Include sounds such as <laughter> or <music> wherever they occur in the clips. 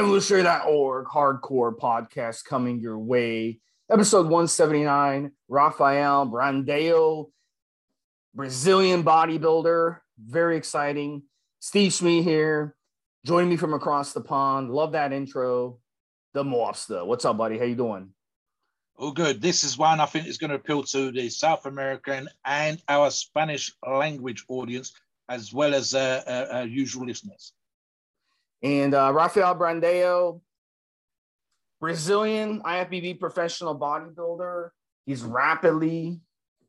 Evolutionary.org hardcore podcast coming your way. Episode 179 Rafael Brandao, Brazilian bodybuilder. Very exciting. Steve Smee here, joining me from across the pond. Love that intro. The Mobster. What's up, buddy? How you doing? Oh, good. This is one I think is going to appeal to the South American and our Spanish language audience, as well as uh, uh, our usual listeners. And uh, Rafael Brandao, Brazilian IFBB professional bodybuilder. He's rapidly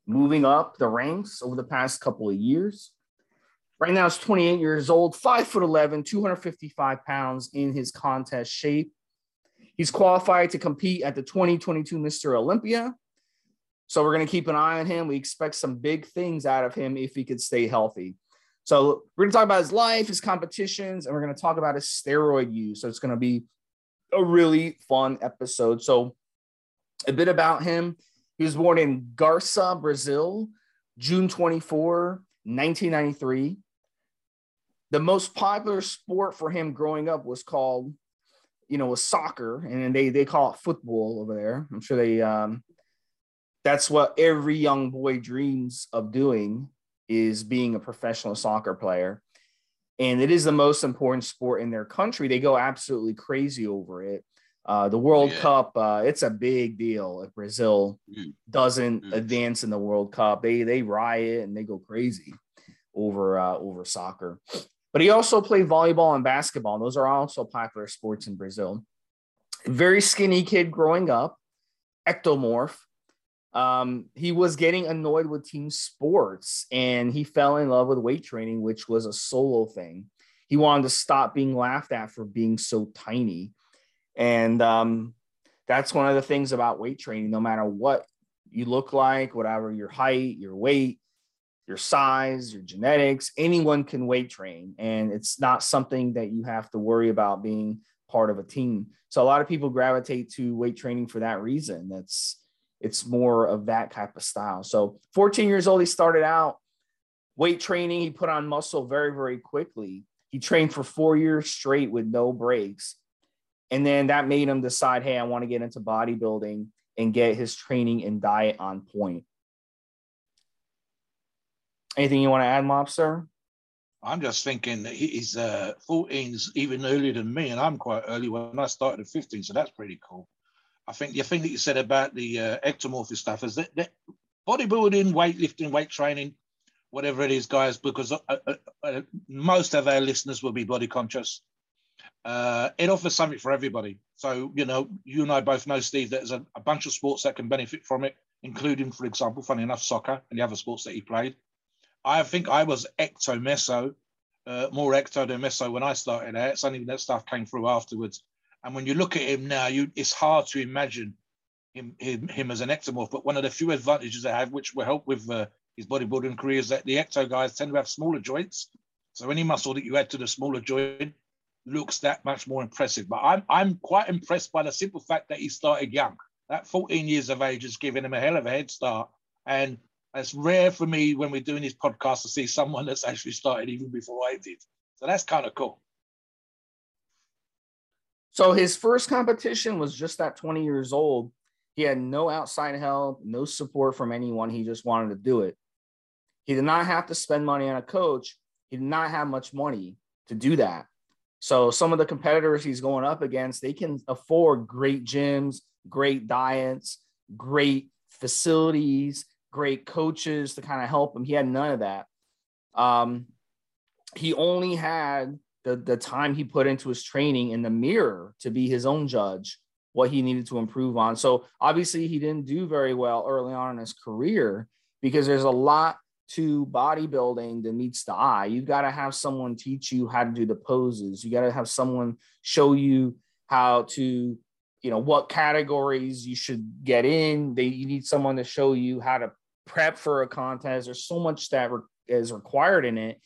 moving up the ranks over the past couple of years. Right now, he's 28 years old, 5 foot 11, 255 pounds in his contest shape. He's qualified to compete at the 2022 Mr. Olympia. So we're going to keep an eye on him. We expect some big things out of him if he could stay healthy. So we're going to talk about his life, his competitions, and we're going to talk about his steroid use. So it's going to be a really fun episode. So a bit about him. He was born in Garça, Brazil, June 24, 1993. The most popular sport for him growing up was called, you know, was soccer, and they they call it football over there. I'm sure they um, that's what every young boy dreams of doing is being a professional soccer player. And it is the most important sport in their country. They go absolutely crazy over it. Uh, the World yeah. Cup, uh, it's a big deal if Brazil mm. doesn't mm. advance in the World Cup. They they riot and they go crazy over uh, over soccer. But he also played volleyball and basketball. Those are also popular sports in Brazil. Very skinny kid growing up, ectomorph um, he was getting annoyed with team sports and he fell in love with weight training, which was a solo thing. He wanted to stop being laughed at for being so tiny. And um, that's one of the things about weight training, no matter what you look like, whatever your height, your weight, your size, your genetics, anyone can weight train. And it's not something that you have to worry about being part of a team. So a lot of people gravitate to weight training for that reason. That's it's more of that type of style. So 14 years old, he started out weight training. He put on muscle very, very quickly. He trained for four years straight with no breaks. And then that made him decide, hey, I want to get into bodybuilding and get his training and diet on point. Anything you want to add, Mobster? I'm just thinking that he's uh, 14's even earlier than me, and I'm quite early when I started at 15, so that's pretty cool. I think the thing that you said about the uh, ectomorphic stuff is that, that bodybuilding, weightlifting, weight training, whatever it is, guys, because uh, uh, uh, most of our listeners will be body conscious. Uh, it offers something for everybody. So, you know, you and I both know, Steve, that there's a, a, bunch of sports that can benefit from it, including, for example, funny enough, soccer and the other sports that he played. I think I was ecto meso, uh, more ecto than meso when I started out. It's only that stuff came through afterwards. And when you look at him now, you it's hard to imagine him him, him as an ectomorph. But one of the few advantages they have, which will help with uh, his bodybuilding career, is that the ecto guys tend to have smaller joints. So any muscle that you add to the smaller joint looks that much more impressive. But I'm I'm quite impressed by the simple fact that he started young. That 14 years of age has given him a hell of a head start. And it's rare for me when we're doing this podcast to see someone that's actually started even before I did. So that's kind of cool. So his first competition was just at 20 years old. He had no outside help, no support from anyone. He just wanted to do it. He did not have to spend money on a coach. He did not have much money to do that. So some of the competitors he's going up against, they can afford great gyms, great diets, great facilities, great coaches to kind of help him. He had none of that. Um, he only had the, the time he put into his training in the mirror to be his own judge, what he needed to improve on. So obviously he didn't do very well early on in his career because there's a lot to bodybuilding that meets the eye. You've got to have someone teach you how to do the poses. You got to have someone show you how to, you know, what categories you should get in. They you need someone to show you how to prep for a contest. There's so much that re- is required in it.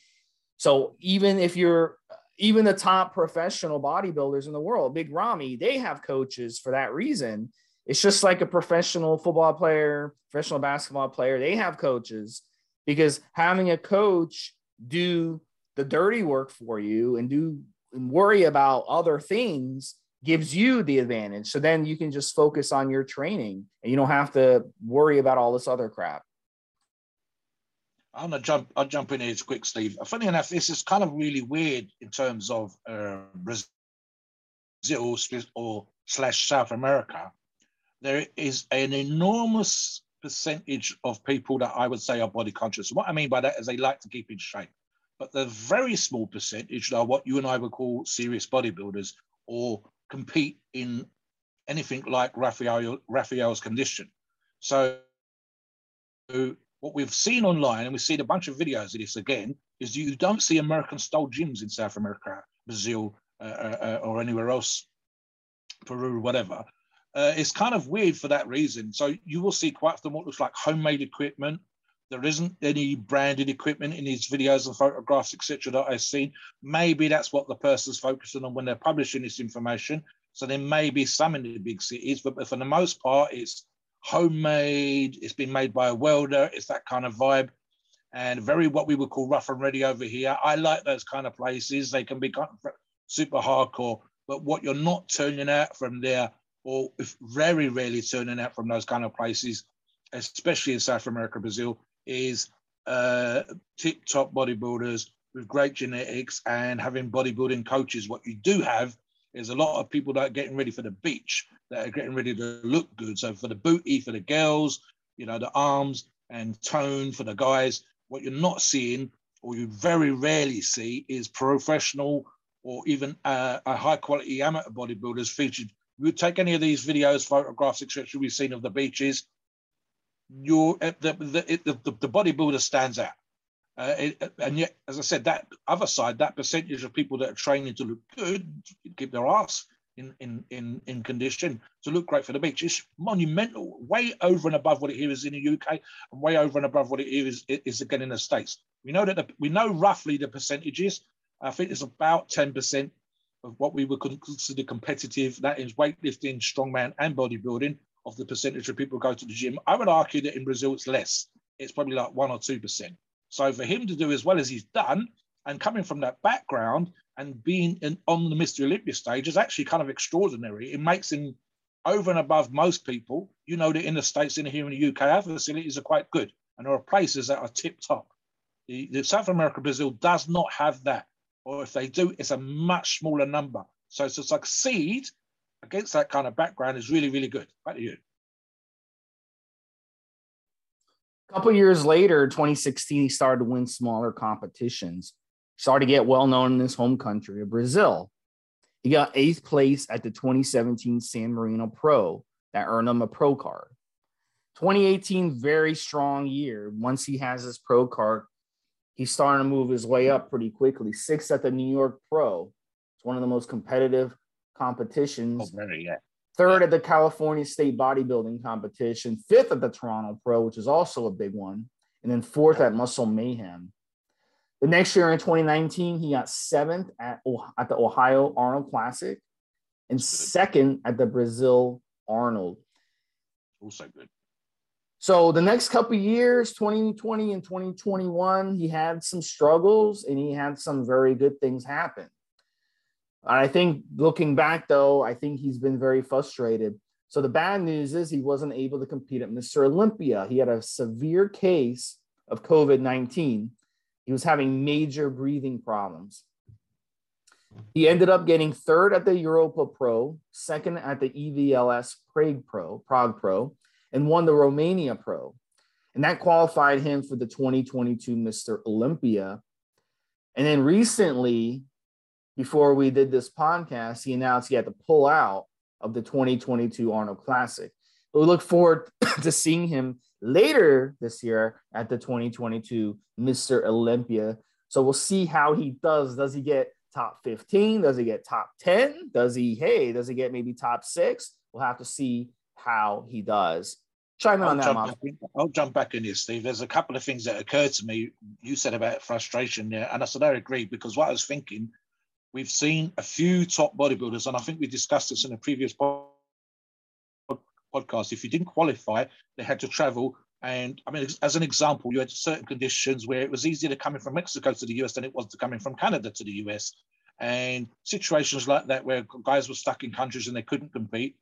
So even if you're even the top professional bodybuilders in the world, Big Ramy, they have coaches for that reason. It's just like a professional football player, professional basketball player, they have coaches because having a coach do the dirty work for you and do and worry about other things gives you the advantage. So then you can just focus on your training and you don't have to worry about all this other crap. I'm gonna jump. I'll jump in here quick, Steve. Funny enough, this is kind of really weird in terms of uh, Brazil or slash South America. There is an enormous percentage of people that I would say are body conscious. What I mean by that is they like to keep in shape, but the very small percentage are what you and I would call serious bodybuilders or compete in anything like Raphael Raphael's condition. So what we've seen online, and we've seen a bunch of videos of this again, is you don't see American style gyms in South America, Brazil, uh, uh, uh, or anywhere else, Peru, whatever. Uh, it's kind of weird for that reason. So you will see quite often what looks like homemade equipment. There isn't any branded equipment in these videos and photographs, etc., that I've seen. Maybe that's what the person's focusing on when they're publishing this information. So there may be some in the big cities, but for the most part, it's homemade. It's been made by a welder. It's that kind of vibe, and very what we would call rough and ready over here. I like those kind of places. They can be kind of super hardcore, but what you're not turning out from there, or very rarely turning out from those kind of places, especially in South America, Brazil, is uh, tip-top bodybuilders with great genetics and having bodybuilding coaches. What you do have is a lot of people that are getting ready for the beach that are getting ready to look good. So for the booty for the girls, you know, the arms and tone for the guys. What you're not seeing, or you very rarely see, is professional or even a high quality amateur bodybuilders featured. You take any of these videos, photographs, etc. We've seen of the beaches. Your uh, the the, the, the bodybuilder stands out. Uh, it, and yet, as I said, that other side, that percentage of people that are training to look good, keep their ass in, in, in, in condition to look great for the beach is monumental, way over and above what it is in the UK and way over and above what it is, is again in the States. We know that the, we know roughly the percentages. I think it's about 10% of what we would consider competitive, that is weightlifting, strongman, and bodybuilding of the percentage of people who go to the gym. I would argue that in Brazil it's less. It's probably like one or two percent. So for him to do as well as he's done, and coming from that background, and being in, on the Mr. Olympia stage is actually kind of extraordinary. It makes him over and above most people. You know that in the States and here in the UK, our facilities are quite good. And there are places that are tip top. The, the South America, Brazil does not have that. Or if they do, it's a much smaller number. So to succeed against that kind of background is really, really good. Back to you. A couple years later, 2016, he started to win smaller competitions started to get well known in his home country of Brazil. He got eighth place at the 2017 San Marino Pro that earned him a pro card. 2018, very strong year. Once he has his pro card, he's starting to move his way up pretty quickly. Sixth at the New York Pro. It's one of the most competitive competitions. Oh, very, yeah. Third at the California State Bodybuilding Competition. Fifth at the Toronto Pro, which is also a big one. And then fourth at Muscle Mayhem. The next year in 2019, he got seventh at, at the Ohio Arnold Classic and second at the Brazil Arnold. Also good. So the next couple years, 2020 and 2021, he had some struggles and he had some very good things happen. I think looking back though, I think he's been very frustrated. So the bad news is he wasn't able to compete at Mr. Olympia. He had a severe case of COVID 19 he was having major breathing problems. He ended up getting third at the Europa Pro, second at the EVLS Prague Pro, Prague Pro, and won the Romania Pro. And that qualified him for the 2022 Mr. Olympia. And then recently, before we did this podcast, he announced he had to pull out of the 2022 Arnold Classic. But we look forward <coughs> to seeing him later this year at the 2022 Mr. Olympia. So we'll see how he does. Does he get top 15? Does he get top 10? Does he, hey, does he get maybe top six? We'll have to see how he does. Chime in on that, Mom. I'll jump back in here, Steve. There's a couple of things that occurred to me. You said about frustration there, and I said I agree because what I was thinking, we've seen a few top bodybuilders, and I think we discussed this in a previous podcast. If you didn't qualify, they had to travel. And I mean, as an example, you had certain conditions where it was easier to come in from Mexico to the US than it was to come in from Canada to the US. And situations like that where guys were stuck in countries and they couldn't compete,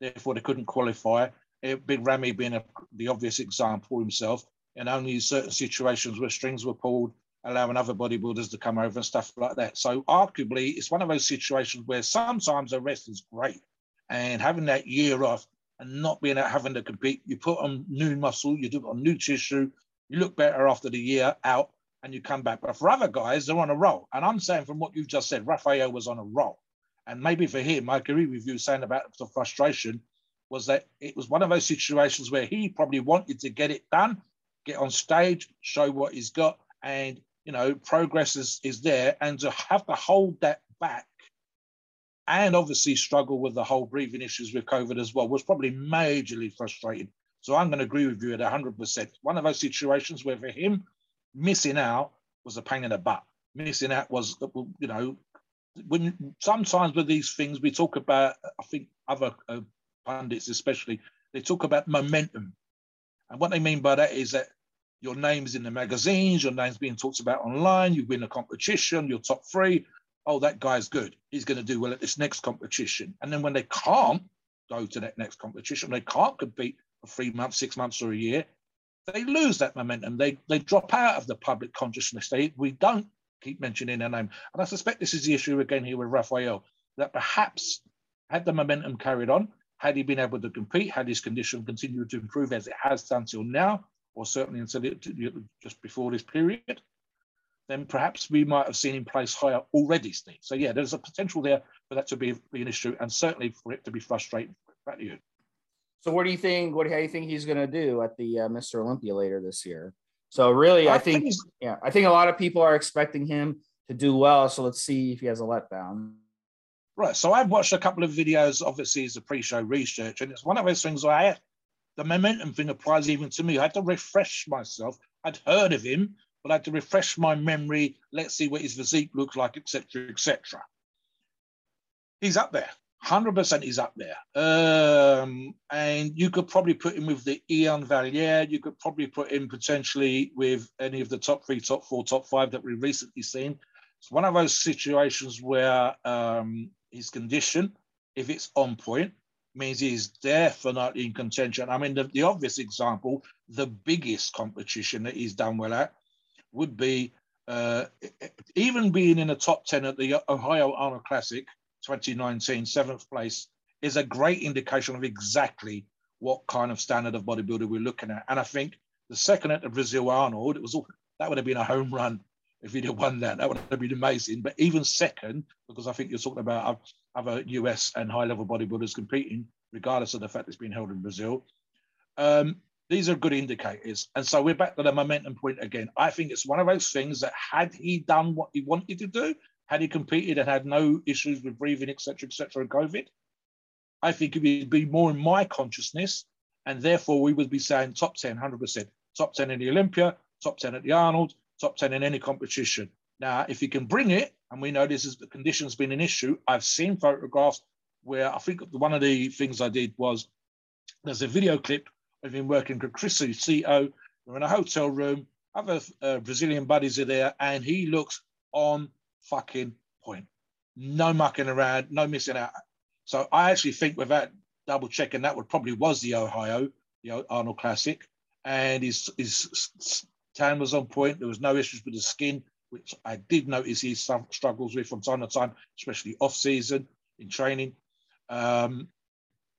therefore they couldn't qualify. Eh, Big Ramy being a, the obvious example himself, and only certain situations where strings were pulled, allowing other bodybuilders to come over and stuff like that. So arguably, it's one of those situations where sometimes a rest is great, and having that year off and not being out having to compete, you put on new muscle, you do on new tissue, you look better after the year out, and you come back. But for other guys, they're on a roll. And I'm saying from what you've just said, Rafael was on a roll. And maybe for him, I agree with you saying about the frustration was that it was one of those situations where he probably wanted to get it done, get on stage, show what he's got, and you know, progress is, is there, and to have to hold that back and obviously struggle with the whole breathing issues with COVID as well was probably majorly frustrating. So I'm going to agree with you at 100%. One of those situations where for him, missing out was a pain in the butt. Missing out was, you know, when sometimes with these things we talk about, I think other uh, pundits especially, they talk about momentum. And what they mean by that is that your name's in the magazines, your name's being talked about online, you win a competition, you're top three. Oh, that guy's good. He's going to do well at this next competition. And then when they can't go to that next competition, they can't compete for three months, six months, or a year, they lose that momentum. They they drop out of the public consciousness. They we don't keep mentioning their name. And I suspect this is the issue again here with Rafael, that perhaps had the momentum carried on, had he been able to compete, had his condition continued to improve as it has done till now, or certainly until just before this period, then perhaps we might have seen him place higher already, Steve. So yeah, there's a potential there for that to be, be an issue, and certainly for it to be frustrating. Back to you. So what do you think? What do you think he's going to do at the uh, Mr. Olympia later this year? So really, I, I think, think yeah, I think a lot of people are expecting him to do well. So let's see if he has a letdown. Right. So I've watched a couple of videos, obviously, as a pre-show research, and it's one of those things where I the momentum thing applies even to me. I had to refresh myself. I'd heard of him, but I had to refresh my memory. Let's see what his physique looks like, etc., etc. He's up there. 100% he's up there. Um, and you could probably put him with the Iain Valliere. You could probably put him potentially with any of the top three, top four, top five that we've recently seen. It's one of those situations where um, his condition, if it's on point, means he's definitely in contention. I mean, the, the obvious example, the biggest competition that he's done well at would be uh, even being in the top 10 at the Ohio Arnold Classic 2019, seventh place, is a great indication of exactly what kind of standard of bodybuilder we're looking at. And I think the second at the Brazil Arnold, it was all, that would have been a home run if he'd have won that. That would have been amazing. But even second, because I think you're talking about other US and high level bodybuilders competing, regardless of the fact it's being held in Brazil. Um, these are good indicators. And so we're back to the momentum point again. I think it's one of those things that had he done what he wanted to do, had he competed and had no issues with breathing, etc., etc., and COVID, I think it would be more in my consciousness. And therefore, we would be saying top 10, 100%. Top 10 in the Olympia, top 10 at the Arnold, top 10 in any competition. Now, if he can bring it, and we know this is the conditions been an issue, I've seen photographs where I think one of the things I did was there's a video clip of him working with Chris CO. We're in a hotel room, other uh, Brazilian buddies are there, and he looks on fucking point. No mucking around, no missing out. So I actually think without double checking, that would probably was the Ohio, the Arnold Classic, and his his tan was on point. There was no issues with the skin, which I did notice he struggles with from time to time, especially off season in training. Um,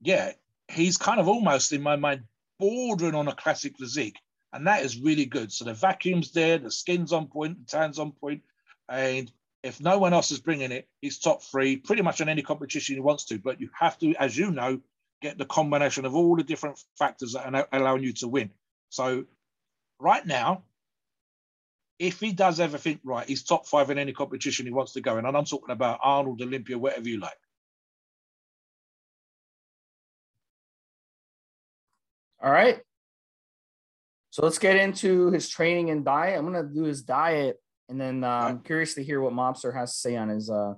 yeah, he's kind of almost in my mind bordering on a classic physique, and that is really good. So the vacuum's there, the skin's on point, the tan's on point, and if no one else is bringing it, he's top three pretty much in any competition he wants to. But you have to, as you know, get the combination of all the different factors that are allowing you to win. So, right now, if he does everything right, he's top five in any competition he wants to go in. And I'm talking about Arnold, Olympia, whatever you like. All right. So let's get into his training and diet. I'm gonna do his diet, and then uh, I'm curious to hear what Mobster has to say on his uh,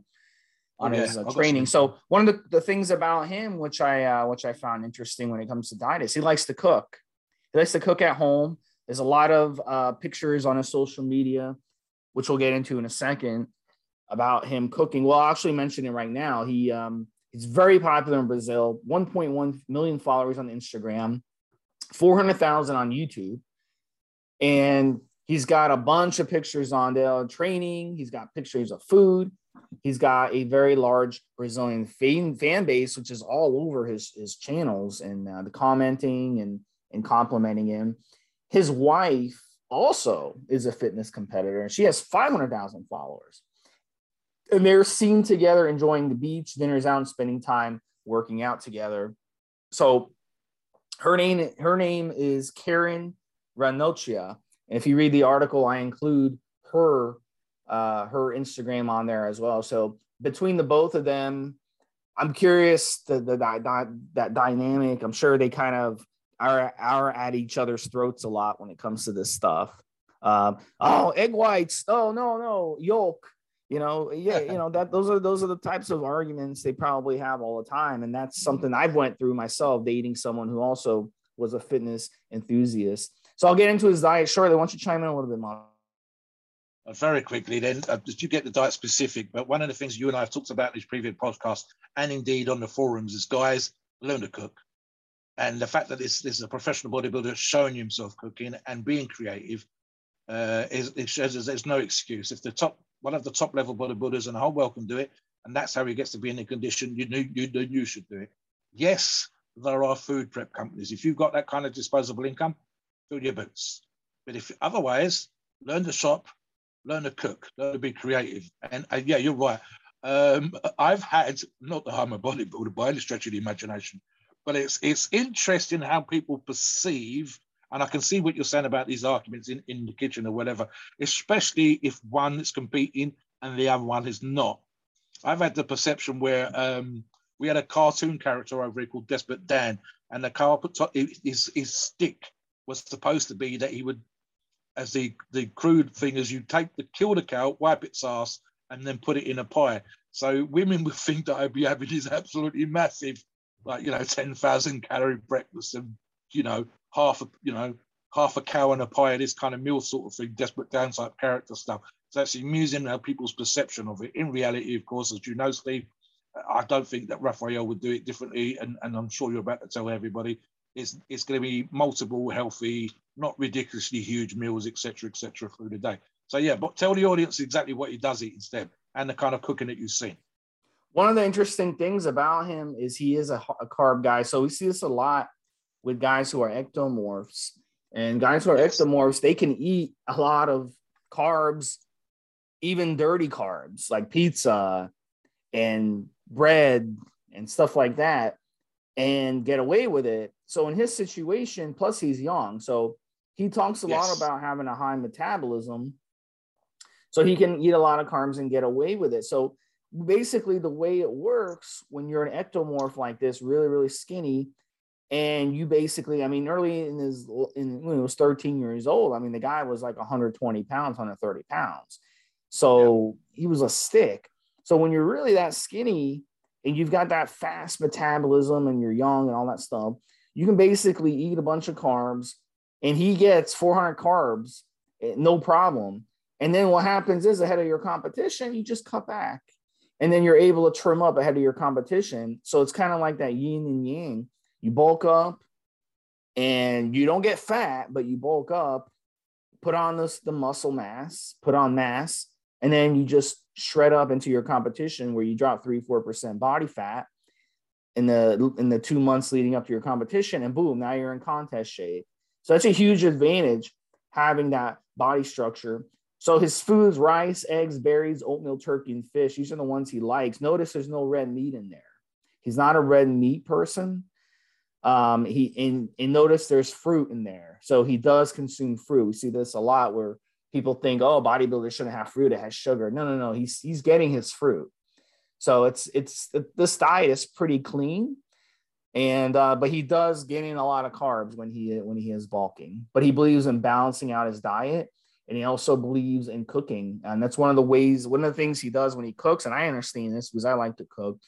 on his uh, training. So one of the, the things about him, which I uh, which I found interesting when it comes to diet, is he likes to cook. He likes to cook at home. There's a lot of uh, pictures on his social media, which we'll get into in a second, about him cooking. Well, I'll actually mention it right now. He um, he's very popular in Brazil. 1.1 million followers on Instagram, 400,000 on YouTube, and he's got a bunch of pictures on there training. He's got pictures of food He's got a very large Brazilian fan, fan base, which is all over his, his channels and uh, the commenting and, and complimenting him. His wife also is a fitness competitor, and she has 500,000 followers. And they're seen together enjoying the beach, dinners out, and spending time working out together. So her name her name is Karen Ranocchia. And if you read the article, I include her uh, her Instagram on there as well. So between the both of them, I'm curious the, the, the that dynamic. I'm sure they kind of are are at each other's throats a lot when it comes to this stuff. Um, oh, egg whites. Oh no, no yolk. You know, yeah, you know that those are those are the types of arguments they probably have all the time, and that's something I've went through myself dating someone who also was a fitness enthusiast. So I'll get into his diet shortly. Why don't you chime in a little bit more? Uh, very quickly, then, uh, did you get the diet specific, but one of the things you and I have talked about in this previous podcast, and indeed on the forums, is guys learn to cook. And the fact that this, this is a professional bodybuilder showing himself cooking and being creative uh, is it shows there's no excuse. If the top one of the top level bodybuilders and the whole world can do it, and that's how he gets to be in the condition, you know, you, you, you should do it. Yes, there are food prep companies. If you've got that kind of disposable income, fill your boots. But if otherwise, learn to shop, learn to cook, learn to be creative. And, and yeah, you're right. Um, I've had not that I'm a bodybuilder by any stretch of the imagination, but it's it's interesting how people perceive, and I can see what you're saying about these arguments in, in the kitchen or whatever, especially if one is competing and the other one is not. I've had the perception where um, we had a cartoon character over here called Desperate Dan, and the car his his stick was supposed to be that he would as the the crude thing is you take the kill the cow, wipe its ass, and then put it in a pie. So women would <laughs> think that I'd be having this absolutely massive, like you know, <laughs> ten thousand calorie breakfast and you know half a you know half a cow and a pie, this kind of meal sort of thing, desperate downside character stuff. So it's amusing how people's perception of it. In reality, of course, as you know, Steve, I don't think that Raphael would do it differently, and, and I'm sure you're about to tell everybody it's it's going to be multiple healthy, not ridiculously huge meals, etc., etc. through the day. So yeah, but tell the audience exactly what he does eat instead, and the kind of cooking that you've seen. One of the interesting things about him is he is a, a carb guy. So we see this a lot with guys who are ectomorphs, and guys who are yes. ectomorphs they can eat a lot of carbs, even dirty carbs like pizza and bread and stuff like that and get away with it. So in his situation, plus he's young, so he talks a yes. lot about having a high metabolism, so he can eat a lot of carbs and get away with it. So basically, the way it works when you're an ectomorph like this, really really skinny, and you basically, I mean, early in his in when he was 13 years old, I mean, the guy was like 120 pounds, 130 pounds, so yeah. he was a stick. So when you're really that skinny and you've got that fast metabolism and you're young and all that stuff, you can basically eat a bunch of carbs and he gets 400 carbs, eh, no problem. And then what happens is ahead of your competition, you just cut back and then you're able to trim up ahead of your competition. So it's kind of like that yin and yang. You bulk up and you don't get fat, but you bulk up, put on this the muscle mass, put on mass, and then you just shred up into your competition where you drop three, four percent body fat in the in the two months leading up to your competition, and boom, now you're in contest shape. So that's a huge advantage having that body structure. So his foods: rice, eggs, berries, oatmeal, turkey, and fish. These are the ones he likes. Notice there's no red meat in there. He's not a red meat person. Um, he in and notice there's fruit in there, so he does consume fruit. We see this a lot where people think, oh, bodybuilders shouldn't have fruit; it has sugar. No, no, no. He's he's getting his fruit. So it's it's this diet is pretty clean, and uh, but he does gain in a lot of carbs when he when he is bulking. But he believes in balancing out his diet, and he also believes in cooking, and that's one of the ways. One of the things he does when he cooks, and I understand this because I like to cook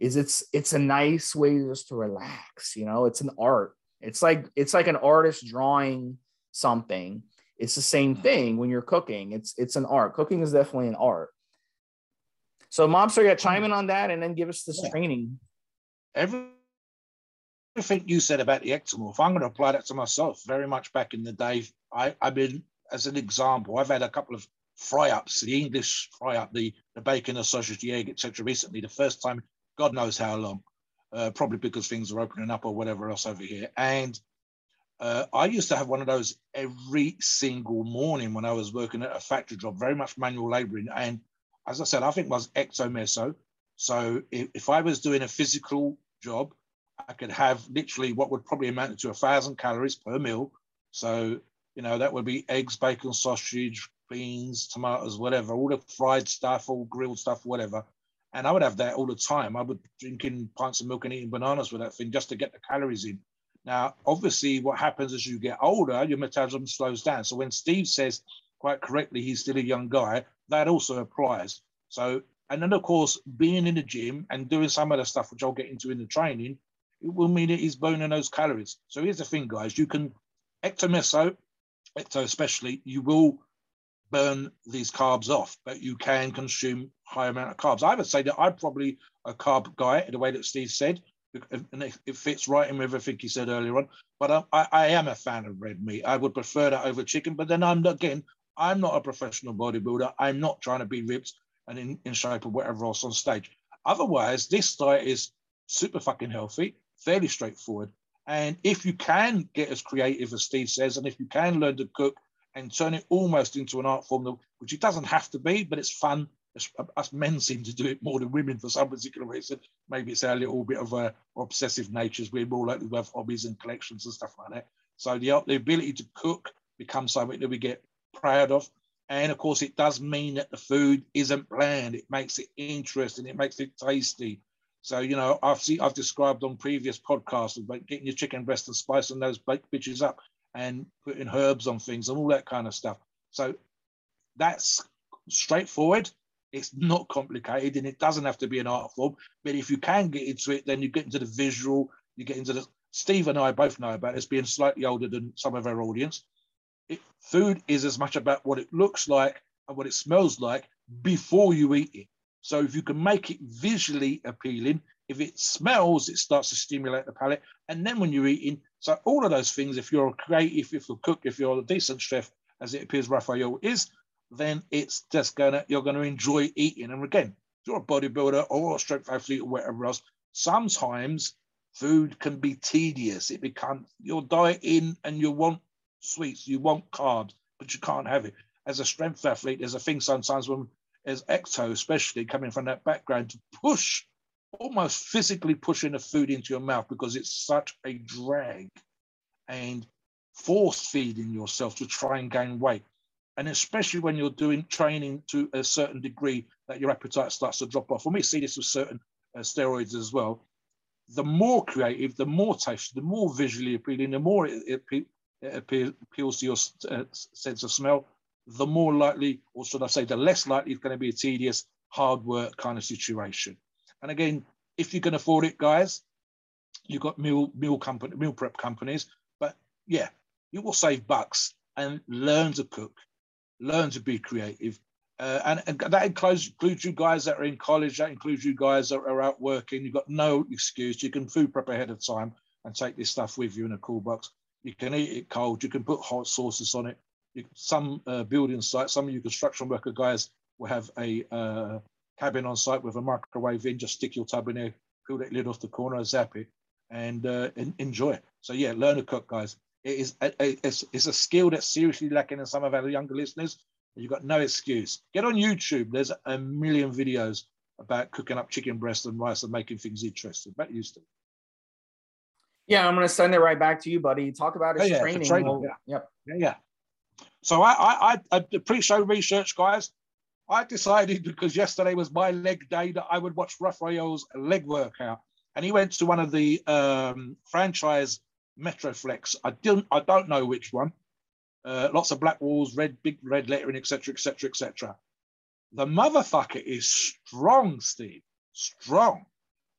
is it's it's a nice way just to relax you know? It's an art. It's like it's like an artist drawing something. It's the same mm-hmm. thing when you're cooking. It's it's an art. Cooking is definitely an art. So mobster yeah chime in on that and then give us this yeah. training. Everything you said about the ectomorph i'm going to apply that to myself. Very much back in the day i i've been as an example i've had a couple of fry ups the english fry up the the bacon the sausage the egg etc recently the first time God knows how long, uh, probably because things are opening up or whatever else over here. And uh, I used to have one of those every single morning when I was working at a factory job, very much manual laboring. And as I said, I think was ecto meso. So if, if I was doing a physical job, I could have literally what would probably amount to a thousand calories per meal. So, you know, that would be eggs, bacon, sausage, beans, tomatoes, whatever, all the fried stuff, all grilled stuff, whatever. And I would have that all the time. I would drinking pints of milk and eating bananas with that thing just to get the calories in. Now, obviously, what happens as you get older, your metabolism slows down. So when Steve says quite correctly he's still a young guy, that also applies. So, and then of course, being in the gym and doing some of the stuff which I'll get into in the training, it will mean that he's burning those calories. So here's the thing, guys: you can ectomeso, ecto especially, you will burn these carbs off, but you can consume high amount of carbs. I would say that I'm probably a carb guy in the way that Steve said, and it, fits right in with everything he said earlier on. But I, I, am a fan of red meat. I would prefer that over chicken. But then I'm again, I'm not a professional bodybuilder. I'm not trying to be ripped and in, in shape or whatever else on stage. Otherwise, this diet is super fucking healthy, fairly straightforward. And if you can get as creative as Steve says, and if you can learn to cook and turn it almost into an art form, which it doesn't have to be, but it's fun. Us men seem to do it more than women for some particular reason. Maybe it's our little bit of a obsessive natures. We're more likely to have hobbies and collections and stuff like that. So the, the ability to cook becomes something that we get proud of. And of course, it does mean that the food isn't bland. It makes it interesting. It makes it tasty. So you know, I've I've described on previous podcasts about getting your chicken breast and spicing those baked bitches up and putting herbs on things and all that kind of stuff. So that's straightforward. It's not complicated and it doesn't have to be an art form. But if you can get into it, then you get into the visual, you get into the. Steve and I both know about this being slightly older than some of our audience. It, food is as much about what it looks like and what it smells like before you eat it. So if you can make it visually appealing, if it smells, it starts to stimulate the palate. And then when you're eating, so all of those things, if you're a creative, if you're a cook, if you're a decent chef, as it appears Raphael is, then it's just gonna you're gonna enjoy eating. And again, if you're a bodybuilder or a strength athlete or whatever else, sometimes food can be tedious. It becomes you're dieting and you want sweets, you want carbs, but you can't have it. As a strength athlete, there's a thing sometimes when as ecto, especially coming from that background, to push almost physically pushing the food into your mouth because it's such a drag and force feeding yourself to try and gain weight. And especially when you're doing training to a certain degree that your appetite starts to drop off. When we see this with certain uh, steroids as well, the more creative, the more tasty, the more visually appealing, the more it, it, it appeals to your uh, sense of smell, the more likely, or should I say, the less likely it's going to be a tedious, hard work kind of situation. And again, if you can afford it, guys, you've got meal meal company meal prep companies. But yeah, you will save bucks and learn to cook, learn to be creative. Uh, and, and, that includes, includes you guys that are in college, that includes you guys that are out working. You've got no excuse. You can food prep ahead of time and take this stuff with you in a cool box. You can eat it cold. You can put hot sauces on it. You, some uh, building sites, some of you construction worker guys will have a uh, cabin on site with a microwave in, just stick your tub in there, peel that lid off the corner, zap it, and, uh, and enjoy it. So yeah, learn to cook, guys. It is a, a, it's, it's a skill that's seriously lacking in some of our younger listeners. You've got no excuse. Get on YouTube. There's a million videos about cooking up chicken breast and rice and making things interesting. Back used to. Yeah, I'm gonna send it right back to you, buddy. Talk about his Oh, yeah, training. training, We'll- yeah. Yep. Yeah, yeah. So I, I, I, pre-show research, guys. I decided because yesterday was my leg day that I would watch Raphael's leg workout, and he went to one of the um, franchise Metroflex. I don't, I don't know which one. Uh, lots of black walls, red, big red lettering, etc., etc., etc. The motherfucker is strong, Steve. Strong.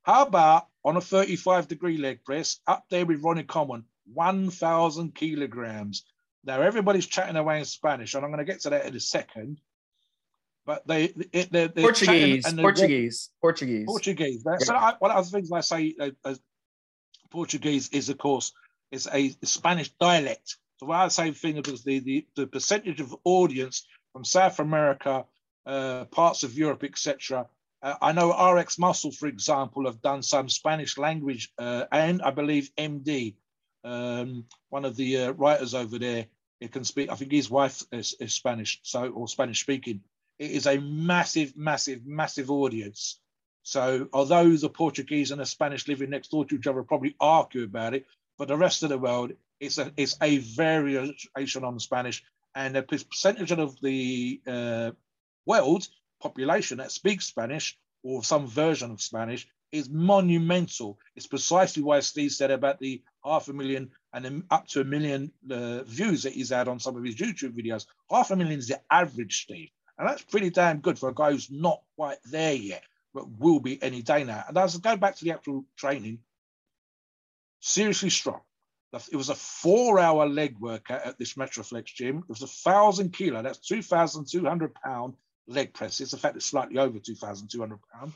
How about on a 35 degree leg press up there with Ronnie Coleman, 1,000 kilograms. Now everybody's chatting away in Spanish, and I'm going to get to that in a second. But they, it, they're, they're Portuguese, and they're- Portuguese, Portuguese. Portuguese. That's so I, one of the things I say. Uh, uh, Portuguese is, of course, is a Spanish dialect. So what I say thing is the, the the percentage of audience from South America, uh, parts of Europe, etc. Uh, I know RX Muscle, for example, have done some Spanish language, uh, and I believe MD, um, one of the uh, writers over there, it can speak. I think his wife is, is Spanish, so or Spanish speaking. It is a massive, massive, massive audience. So although the Portuguese and the Spanish living next door to each other probably argue about it, for the rest of the world, it's a it's a variation on Spanish, and the percentage of the uh, world population that speaks Spanish or some version of Spanish is monumental. It's precisely why Steve said about the half a million and up to a million uh, views that he's had on some of his YouTube videos. Half a million is the average, Steve. And that's pretty damn good for a guy who's not quite there yet, but will be any day now. And as I go back to the actual training, seriously strong. It was a four-hour leg workout at this Metroflex gym. It was a thousand kilo. That's two thousand two hundred pound leg press. It's in fact it's slightly over two thousand two hundred pound.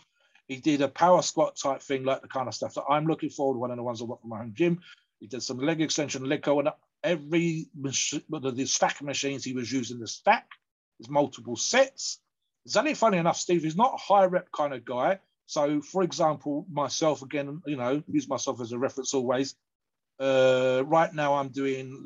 He did a power squat type thing, like the kind of stuff that I'm looking for. One of the ones I want from my home gym. He did some leg extension, leg curl, and every mach- well, the stack machines he was using the stack. There's multiple sets. It's only funny enough, Steve. He's not a high rep kind of guy. So, for example, myself again, you know, use myself as a reference always. Uh, right now, I'm doing.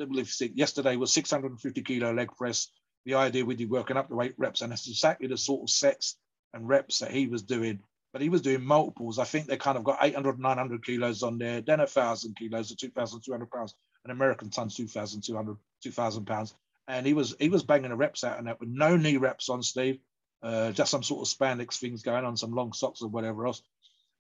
Yesterday was 650 kilo leg press. The idea with you working up the weight reps, and it's exactly the sort of sets and reps that he was doing. But he was doing multiples. I think they kind of got 800, 900 kilos on there, then a thousand kilos, or 2,200 pounds. An American ton's 2,200, 2,000 pounds. And he was he was banging the reps out and that with no knee reps on, Steve. Uh, just some sort of spandex things going on, some long socks or whatever else.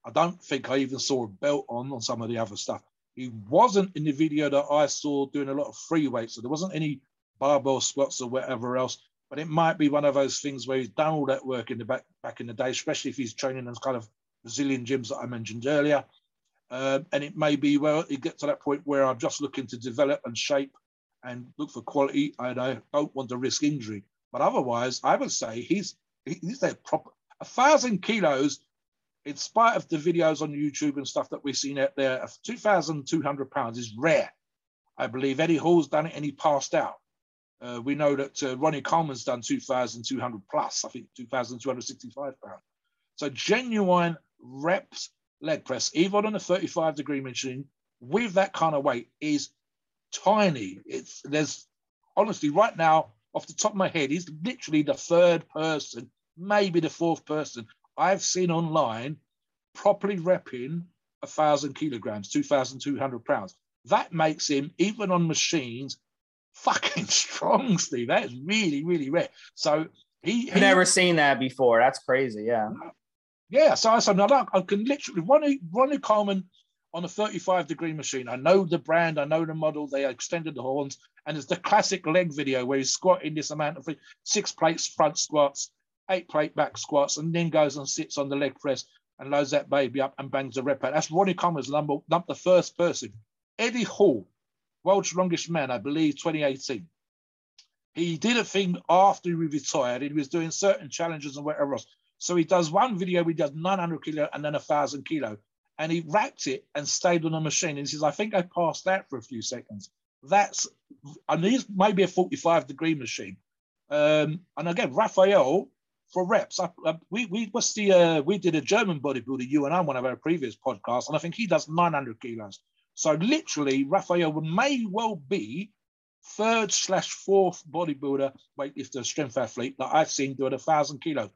I don't think I even saw a belt on on some of the other stuff. He wasn't in the video that I saw doing a lot of free weights, so there wasn't any barbell squats or whatever else. But it might be one of those things where he's done all that work in the back back in the day, especially if he's training in kind of Brazilian gyms that I mentioned earlier. Um, and it may be well, it gets to that point where I'm just looking to develop and shape and look for quality, and I don't want to risk injury. But otherwise, I would say he's he's a proper a thousand kilos, in spite of the videos on YouTube and stuff that we've seen out there. Two thousand two hundred pounds is rare. I believe Eddie Hall's done it and he passed out. Uh, we know that uh, Ronnie Coleman's done 2,200 plus, I think 2,265 pounds. So genuine reps leg press, even on a 35 degree machine with that kind of weight is tiny. It's there's honestly right now off the top of my head, he's literally the third person, maybe the fourth person I've seen online properly repping a thousand kilograms, 2,200 pounds. That makes him, even on machines, fucking <laughs> strong, Steve. That is really, really rare. So he, he never seen that before. That's crazy. Yeah. yeah, so I said, I can literally Ronnie Ronnie Coleman on a 35 degree machine. I know the brand, I know the model. They extended the horns, and it's the classic leg video where he's squatting this amount of six plates front squats, eight plate back squats, and then goes and sits on the leg press and loads that baby up and bangs the rep out. That's Ronnie Coleman's number, not the first person. Eddie Hall, world's strongest man, I believe, 2018. He did a thing after he retired. He was doing certain challenges and whatever else. So he does one video, he does 900 kilo and then a thousand kilo. And he wrapped it and stayed on the machine. And he says, I think I passed that for a few seconds. That's, and he's maybe a 45 degree machine. Um, and again, Raphael for reps. I, I, we we what's the uh, we did a German bodybuilder, you and I, one of our previous podcasts, and I think he does 900 kilos. So literally, Raphael may well be third slash fourth bodybuilder, weightlifter, strength athlete that I've seen do doing a thousand kilos,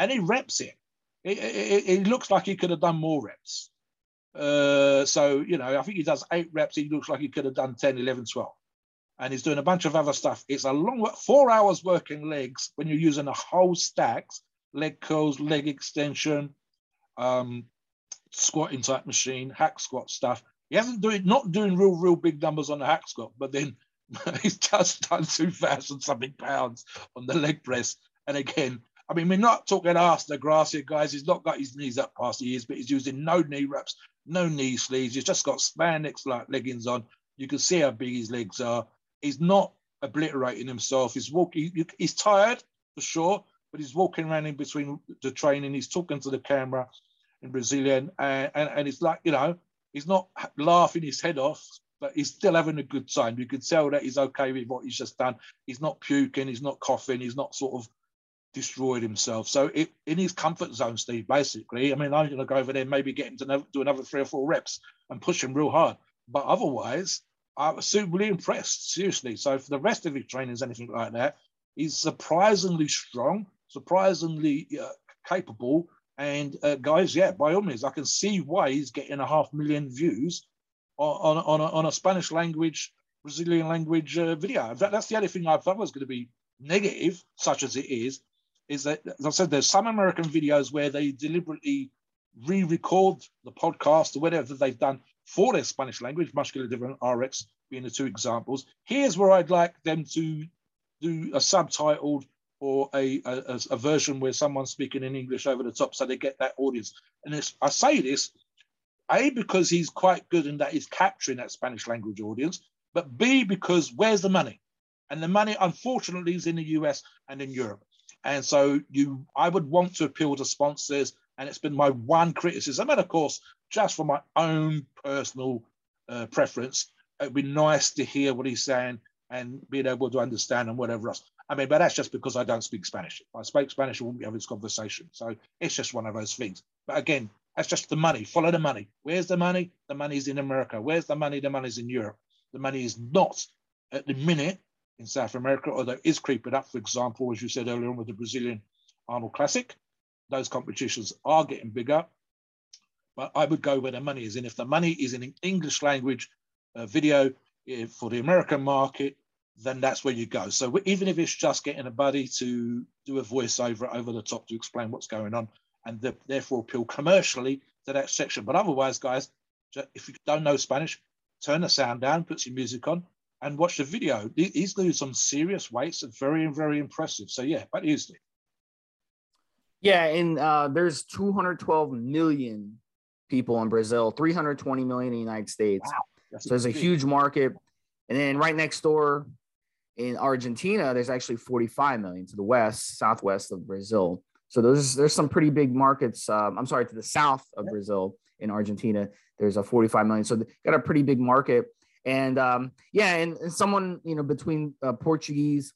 and he reps it. It, it. it looks like he could have done more reps. Uh, so, you know, I think he does eight reps. He looks like he could have done 10, 11, 12. And he's doing a bunch of other stuff. It's a long, four hours working legs when you're using a whole stacks, leg curls, leg extension, um, squatting type machine, hack squat stuff. He hasn't doing, not doing real, real big numbers on the hack squat, but then <laughs> he's just done 2,000 something pounds on the leg press. And again, I mean, we're not talking ass the grass here, guys. He's not got his knees up past the ears, but he's using no knee wraps, no knee sleeves. He's just got spandex like leggings on. You can see how big his legs are. He's not obliterating himself. He's walking. He's tired for sure, but he's walking around in between the training. He's talking to the camera in Brazilian, and, and, and it's like you know, he's not laughing his head off, but he's still having a good time. You can tell that he's okay with what he's just done. He's not puking. He's not coughing. He's not sort of destroyed himself. So it, in his comfort zone, Steve, basically, I mean, I'm going to go over there, maybe get him to do another three or four reps and push him real hard. But otherwise, I was suitably impressed, seriously. So for the rest of his trainings, anything like that, he's surprisingly strong, surprisingly uh, capable. And uh, guys, yeah, by all means, I can see why he's getting a half million views on, on, on, a, on a Spanish language, Brazilian language uh, video. That, that's the only thing I thought was going to be negative, such as it is, is that, as I said, there's some American videos where they deliberately re-record the podcast or whatever they've done for their Spanish language, muscular different RX being the two examples. Here's where I'd like them to do a subtitled or a, a, a version where someone's speaking in English over the top so they get that audience. And I say this, A, because he's quite good in that he's capturing that Spanish language audience, but B, because where's the money? And the money, unfortunately, is in the US and in Europe. And so you, I would want to appeal to sponsors, and it's been my one criticism. And of course, just for my own personal uh, preference, it'd be nice to hear what he's saying and being able to understand and whatever else. I mean, but that's just because I don't speak Spanish. If I spoke Spanish, I wouldn't be having this conversation. So it's just one of those things. But again, that's just the money. Follow the money. Where's the money? The money's in America. Where's the money? The money's in Europe. The money is not at the minute in South America, although it is creeping up. For example, as you said earlier on with the Brazilian Arnold Classic, those competitions are getting bigger. But I would go where the money is. And if the money is in an English language uh, video uh, for the American market, then that's where you go. So even if it's just getting a buddy to do a voiceover over the top to explain what's going on and the, therefore appeal commercially to that section. But otherwise, guys, if you don't know Spanish, turn the sound down, put some music on, and watch the video. He's losing some serious weights and very, very impressive. So yeah, but easily. yeah, and uh, there's 212 million people in Brazil, 320 million in the United States. Wow. So there's a huge market. And then right next door in Argentina, there's actually 45 million to the west, southwest of Brazil. So there's there's some pretty big markets. Um, I'm sorry, to the south of Brazil in Argentina, there's a 45 million. So got a pretty big market. And um, yeah, and, and, someone, you know, between uh, Portuguese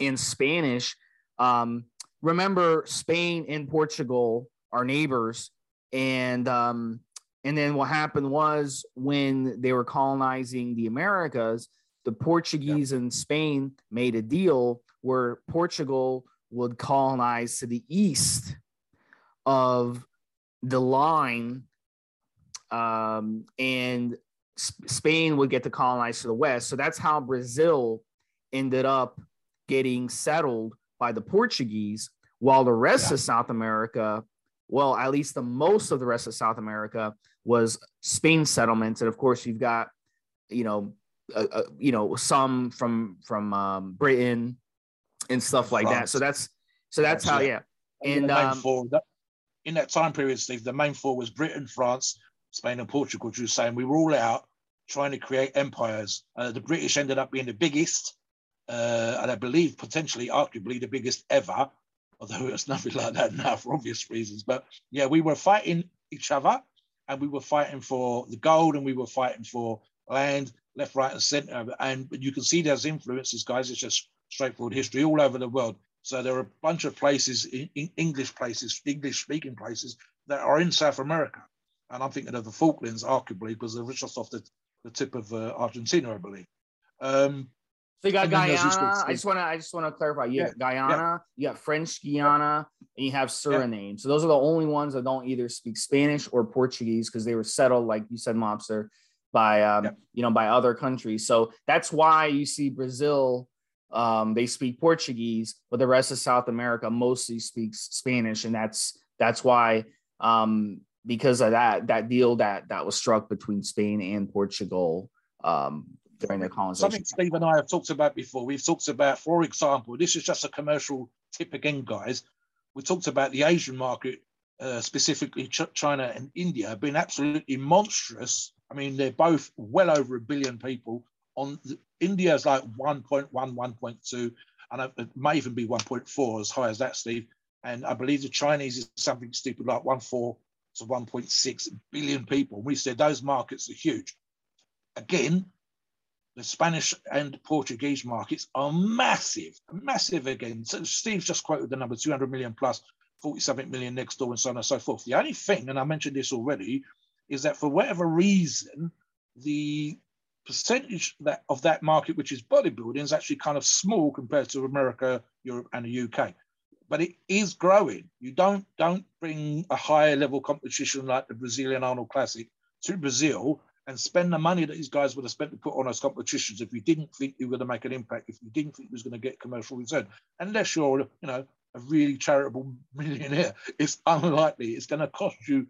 and Spanish, um, remember Spain and Portugal are neighbors. And, um, and then what happened was when they were colonizing the Americas, the Portuguese and Spain made a deal where Portugal would colonize to the east of the line um, and Spain would get to colonize to the west. So that's how Brazil ended up getting settled by the Portuguese, while the rest yeah. of South America, well, at least the most of the rest of South America was Spain settlements, and of course you've got, you know, uh, uh, you know, some from from um, Britain and stuff like France. that. So that's so that's, how yeah. And um, four, in that time period, Steve, the main four was Britain, France, Spain and Portugal, you were saying we were all out trying to create empires. Uh, the British ended up being the biggest, uh, and I believe potentially, arguably, the biggest ever. Although <laughs> it's nothing like that now for obvious reasons. But yeah, we were fighting each other, and we were fighting for the gold, and we were fighting for land, left, right, and centre. And you can see there's influences, guys. It's just straightforward history all over the world. So there are a bunch of places, English places, English speaking places that are in South America and I'm thinking of the Falklands, arguably, because they're just off the, the tip of uh, Argentina, I believe. Um, So you got And then there's this Guyana. I just want to. I just want to clarify. You Yeah, got Guyana. You got French Guiana, and you have Suriname. So those are the only ones that don't either speak Spanish or Portuguese because they were settled, like you said, mobster, by um, Yeah. you know by other countries. So that's why you see Brazil. Um, they speak Portuguese, but the rest of South America mostly speaks Spanish, and that's that's why um, because of that that deal that that was struck between Spain and Portugal um, during the colonization. Something Steve and I have talked about before. We've talked about, for example, this is just a commercial tip again, guys. We talked about the Asian market, uh, specifically Ch- China and India, have been absolutely monstrous. I mean, they're both well over a billion people. On India's like 1.1, 1.2, and it may even be 1.4, as high as that, Steve. And I believe the Chinese is something stupid like 1.4 to 1.6 billion people. We said those markets are huge. Again, the Spanish and Portuguese markets are massive, massive again. So Steve's just quoted the number 200 million plus, 40 something million next door, and so on and so forth. The only thing, and I mentioned this already, is that for whatever reason, the percentage that of that market, which is bodybuilding, is actually kind of small compared to America, Europe, and the UK. But it is growing. You don't don't bring a higher level competition like the Brazilian Arnold Classic to Brazil and spend the money that these guys would have spent to put on those competitions if you didn't think you were going to make an impact, if you didn't think you was going to get commercial return, unless you're, you know, a really charitable <laughs> millionaire, it's unlikely. It's going to cost you.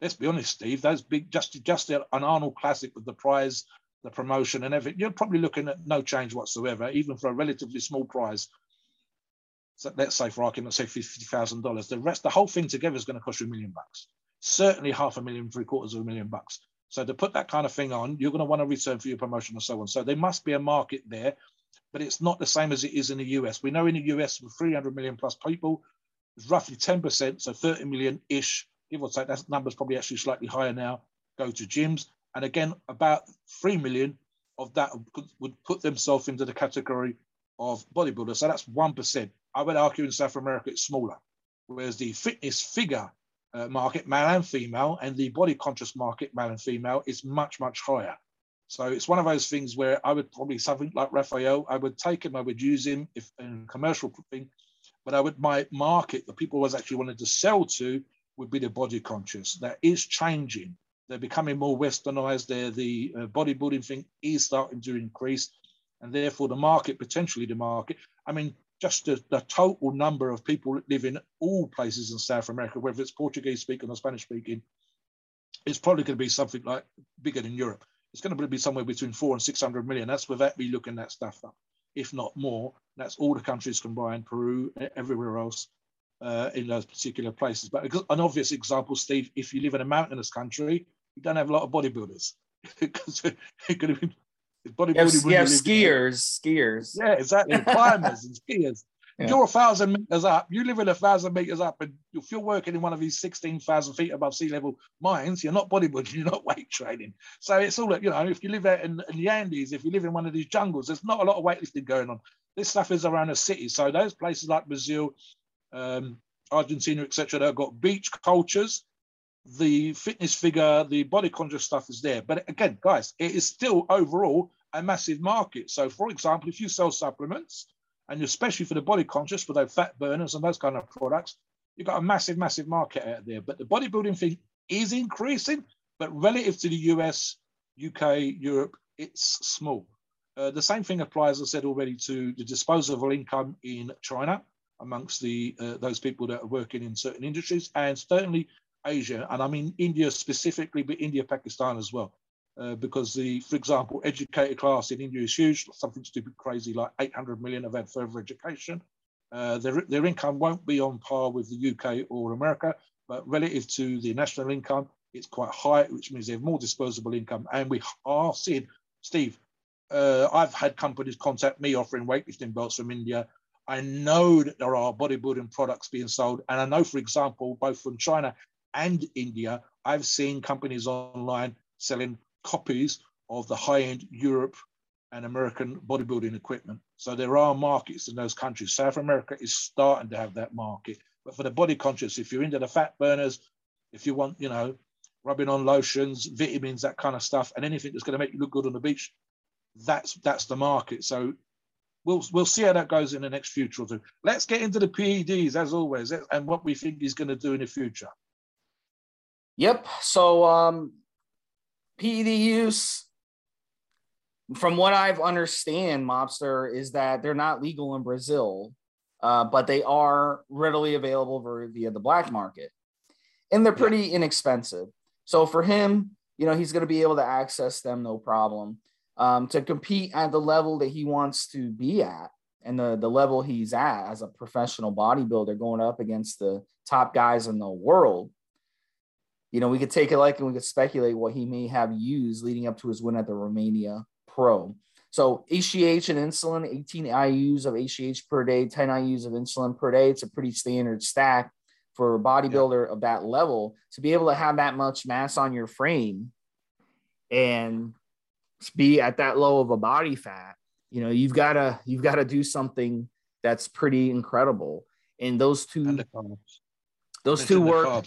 Let's be honest, Steve. Those big, just just an Arnold Classic with the prize, the promotion, and everything. You're probably looking at no change whatsoever, even for a relatively small prize. So let's say, for argument's sake, fifty thousand dollars. The rest, the whole thing together is going to cost you a million bucks. Certainly, half a million, three quarters of a million bucks. So to put that kind of thing on, you're going to want to return for your promotion and so on. So there must be a market there, but it's not the same as it is in the US. We know in the US with 300 million plus people, it's roughly 10%, so 30 million ish, give or take. That number's probably actually slightly higher now. Go to gyms, and again, about 3 million of that would put themselves into the category of bodybuilders. So that's 1%. I would argue in South America it's smaller, whereas the fitness figure uh, market, male and female, and the body conscious market, male and female, is much, much higher. So it's one of those things where I would probably something like Raphael, I would take him, I would use him if in commercial thing, but I would my market, the people I was actually wanted to sell to would be the body conscious. That is changing. They're becoming more westernized. They're the uh, bodybuilding thing is starting to increase, and therefore the market, potentially the market. I mean, just the, the, total number of people that live in all places in South America, whether it's Portuguese speaking or Spanish speaking, it's probably going to be something like bigger than Europe. It's going to be somewhere between four and 600 million. That's without me looking that stuff up, if not more. That's all the countries combined, Peru, everywhere else uh, in those particular places. But an obvious example, Steve, if you live in a mountainous country, you don't have a lot of bodybuilders <laughs> because it could have been bodybuilding. You have, skiers, skiers. Yeah, exactly. Climbers and <laughs> skiers. Yeah. You're a thousand meters up. You live in a thousand meters up, and if you're working in one of these sixteen thousand feet above sea level mines, you're not bodybuilding. <laughs> You're not weight training. So it's all you know. If you live out in, in the Andes, if you live in one of these jungles, there's not a lot of weightlifting going on. This stuff is around a city. So those places like Brazil, um, Argentina, etc., that have got beach cultures. The fitness figure, the body conscious stuff is there. But again, guys, it is still overall a massive market. So, for example, if you sell supplements, and especially for the body conscious, for those fat burners and those kind of products, you've got a massive, massive market out there. But the bodybuilding thing is increasing, but relative to the US, UK, Europe, it's small. Uh, the same thing applies, as I said already, to the disposable income in China amongst the uh, those people that are working in certain industries, and certainly Asia, and I mean India specifically, but India, Pakistan as well. Uh, because the, for example, educated class in India is huge, something stupid crazy like 800 million have had further education. Uh, their, their income won't be on par with the UK or America, but relative to the national income, it's quite high, which means they have more disposable income. And we are seeing, Steve, uh, I've had companies contact me offering weightlifting belts from India. I know that there are bodybuilding products being sold. And I know, for example, both from China and India, I've seen companies online selling copies of the high-end Europe and American bodybuilding equipment. So there are markets in those countries. South America is starting to have that market. But for the body conscious, if you're into the fat burners, if you want, you know, rubbing on lotions, vitamins, that kind of stuff, and anything that's going to make you look good on the beach, that's that's the market. So we'll we'll see how that goes in the next future or two. Let's get into the PEDs as always, and what we think he's going to do in the future. Yep. So um, PED use, from what I've understand, mobster is that they're not legal in Brazil, uh, but they are readily available via the black market, and they're pretty yeah. inexpensive. So for him, you know, he's going to be able to access them no problem um, to compete at the level that he wants to be at and the, the level he's at as a professional bodybuilder going up against the top guys in the world. You know, we could take it like and we could speculate what he may have used leading up to his win at the Romania Pro. So HGH and insulin, 18 IUs of HGH per day, 10 IUs of insulin per day. It's a pretty standard stack for a bodybuilder yeah. of that level to be able to have that much mass on your frame and be at that low of a body fat, you know, you've got to you've got to do something that's pretty incredible. And those two, and those two work.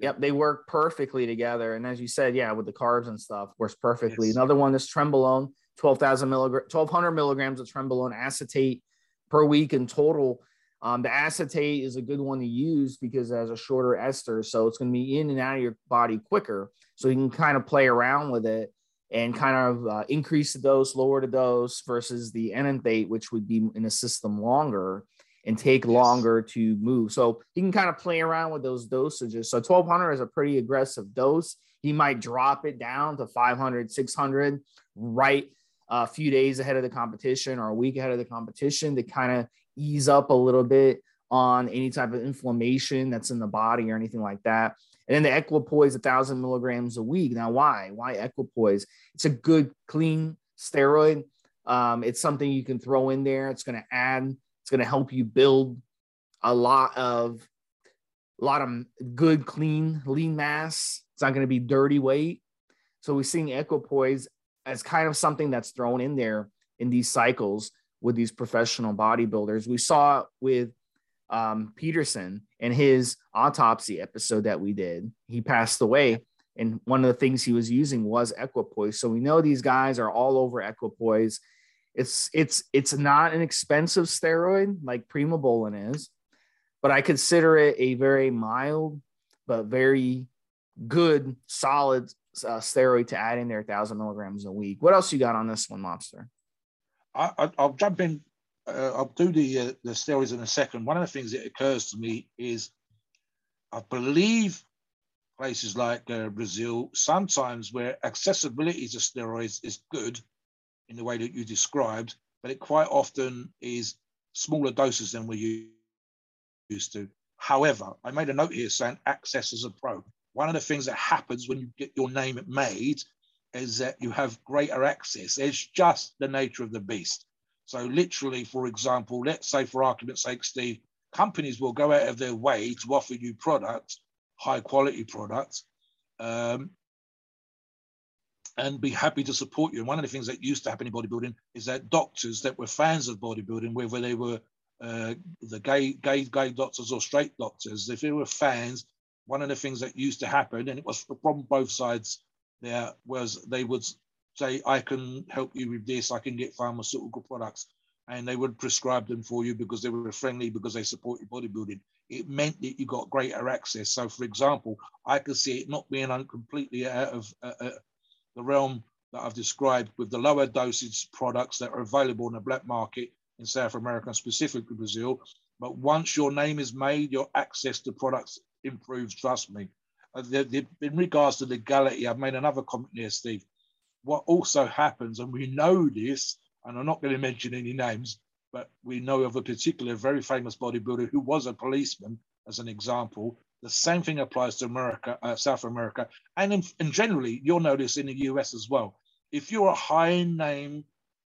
Yep, they work perfectly together. And as you said, yeah, with the carbs and stuff, works perfectly. Yes. Another one is trenbolone, 12,000 milligrams, 1,200 milligrams of trenbolone acetate per week in total. Um, the acetate is a good one to use because it has a shorter ester, so it's going to be in and out of your body quicker. So you can kind of play around with it and kind of uh, increase the dose, lower the dose versus the enanthate, which would be in a system longer and take yes. longer to move. So he can kind of play around with those dosages. So 1200 is a pretty aggressive dose. He might drop it down to 500, 600 right a few days ahead of the competition or a week ahead of the competition to kind of ease up a little bit on any type of inflammation that's in the body or anything like that. And then the equipoise, a thousand milligrams a week. Now, why? Why equipoise? It's a good, clean steroid. Um, it's something you can throw in there. It's going to add. It's going to help you build a lot of, a lot of good, clean, lean mass. It's not going to be dirty weight. So we're seeing equipoise as kind of something that's thrown in there in these cycles with these professional bodybuilders. We saw with um, Peterson and his autopsy episode that we did. He passed away, and one of the things he was using was equipoise. So we know these guys are all over equipoise. It's it's it's not an expensive steroid like primobolan is, but I consider it a very mild but very good, solid uh, steroid to add in there, thousand milligrams a week. What else you got on this one, Mobster? I, will jump in uh, I'll do the uh, the steroids in a second. One of the things that occurs to me is, I believe places like uh, Brazil, sometimes where accessibility to steroids is good in the way that you described, but it quite often is smaller doses than we're used to. However, I made a note here saying access as a pro. One of the things that happens when you get your name made is that you have greater access. It's just the nature of the beast. So literally, for example, let's say for argument's sake, Steve, companies will go out of their way to offer you products, high quality products, um, and be happy to support you. And one of the things that used to happen in bodybuilding is that doctors that were fans of bodybuilding, whether they were uh, the gay, gay, gay doctors or straight doctors, if they were fans, one of the things that used to happen, and it was from both sides there, was they would say, I can help you with this, I can get pharmaceutical products. And they would prescribe them for you because they were friendly, because they support your bodybuilding. It meant that you got greater access. So, for example, I could see it not being completely out of uh, uh, the realm that I've described with the lower dosage products that are available in the black market in South America, specifically Brazil. But once your name is made, your access to products improves, trust me. Uh, the, the, in regards to legality, I've made another comment here, Steve what also happens, and we know this, and I'm not going to mention any names, but we know of a particular very famous bodybuilder who was a policeman, as an example. The same thing applies to America, uh, South America, and, in, and generally, you'll notice in the US as well. If you're a high name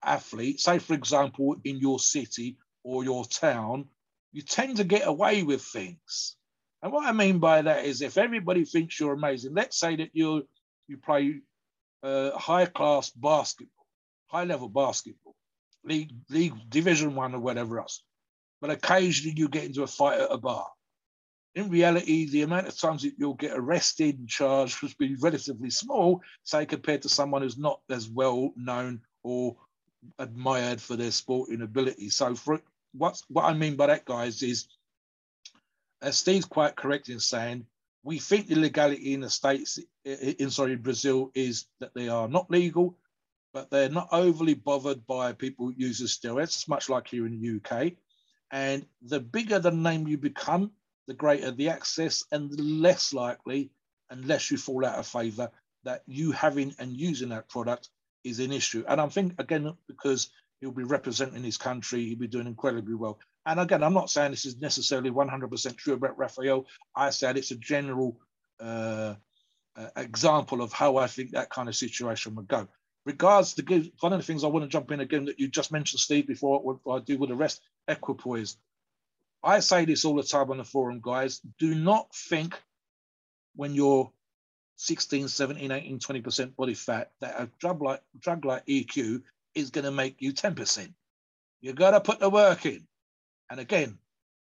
athlete, say for example, in your city or your town, you tend to get away with things. And what I mean by that is if everybody thinks you're amazing, let's say that you you play uh, high class basketball, high level basketball, league, league division one or whatever else. But occasionally you get into a fight at a bar. In reality, the amount of times that you'll get arrested and charged will be relatively small, say compared to someone who's not as well known or admired for their sporting ability. So for what's what I mean by that, guys, is as Steve's quite correct in saying, we think the legality in the states, in sorry, Brazil, is that they are not legal, but they're not overly bothered by people use steroids. Much like here in the UK. And the bigger the name you become, the greater the access, and the less likely, unless you fall out of favour, that you having and using that product is an issue. And I think again because he'll be representing his country, he'll be doing incredibly well. And again, I'm not saying this is necessarily 100% true about Rafael. I said it's a general uh, uh, example of how I think that kind of situation would go. Regards to give, one of the things I want to jump in again that you just mentioned, Steve, before I do with the rest, equipoise. I say this all the time on the forum, guys. Do not think when you're 16, 17, 18, 20% body fat that a drug like drug like EQ is going to make you 10%. You've got to put the work in. And again,